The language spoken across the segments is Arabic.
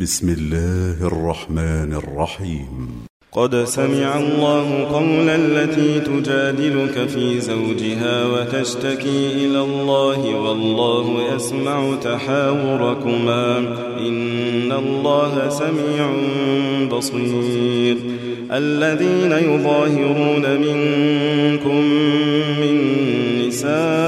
بسم الله الرحمن الرحيم. قد سمع الله قول التي تجادلك في زوجها وتشتكي إلى الله والله يسمع تحاوركما. إن الله سميع بصير. الذين يظاهرون منكم من نسائهم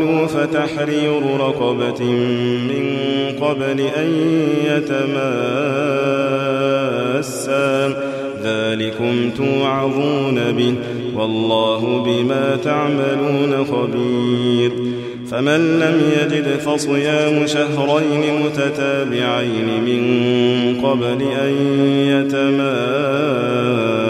قالوا فتحرير رقبة من قبل أن يتماسا. ذلكم توعظون به والله بما تعملون خبير. فمن لم يجد فصيام شهرين متتابعين من قبل أن يتماسا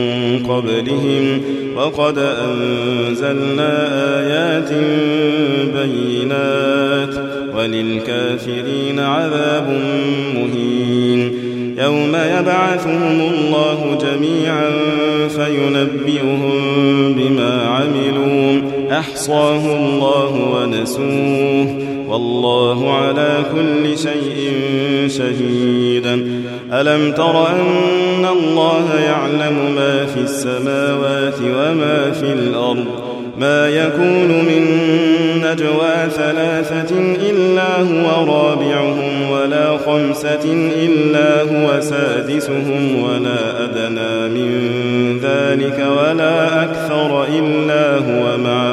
قبلهم وقد أنزلنا آيات بينات وللكافرين عذاب مهين يوم يبعثهم الله جميعا فينبئهم بما عملوا أحصاه الله ونسوه والله على كل شيء شهيد. ألم تر أن الله يعلم ما في السماوات وما في الأرض؟ ما يكون من نجوى ثلاثة إلا هو رابعهم ولا خمسة إلا هو سادسهم ولا أدنى من ذلك ولا أكثر إلا هو معهم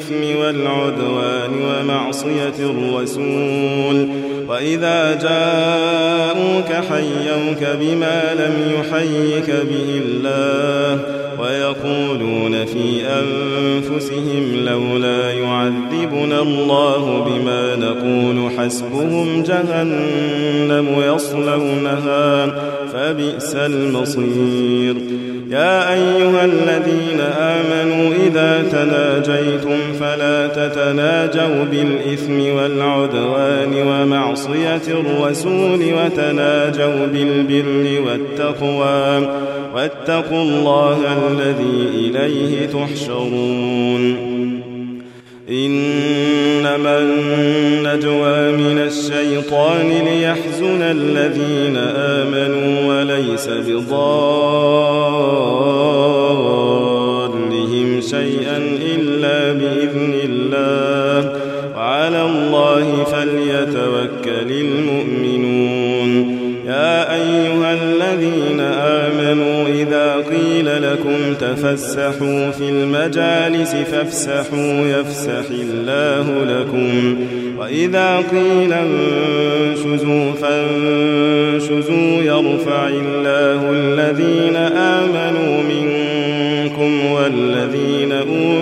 بالإثم والعدوان ومعصية الرسول. وإذا جاءوك حيوك بما لم يحيك به الله ويقولون في أنفسهم لولا يعذبنا الله بما نقول حسبهم جهنم يصلونها فبئس المصير. يا أيها الذين آمنوا إذا تناجيتم فلا تتناجوا بالإثم والعدوان ومعصية الرسول وتناجوا بالبر والتقوى واتقوا الله الذي إليه تحشرون. إنما النجوى من الشيطان ليحزن الذين آمنوا وليس بضارهم إلا بإذن الله. وعلى الله فليتوكل المؤمنون. يا أيها الذين آمنوا إذا قيل لكم تفسحوا في المجالس فافسحوا يفسح الله لكم. وإذا قيل انشزوا فانشزوا يرفع الله الذين آمنوا والذين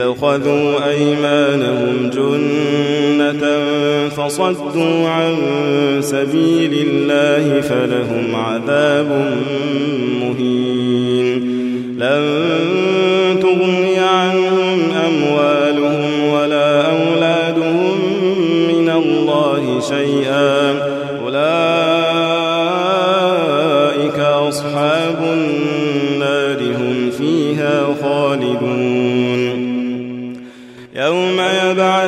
اتخذوا أيمانهم جنة فصدوا عن سبيل الله فلهم عذاب مهين. لن تغني عنهم أموالهم ولا أولادهم من الله شيئا. أولئك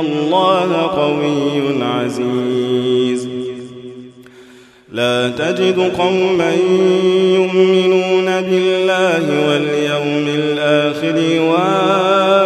الله قوي عزيز. لا تجد قوما يؤمنون بالله واليوم الآخر يوادون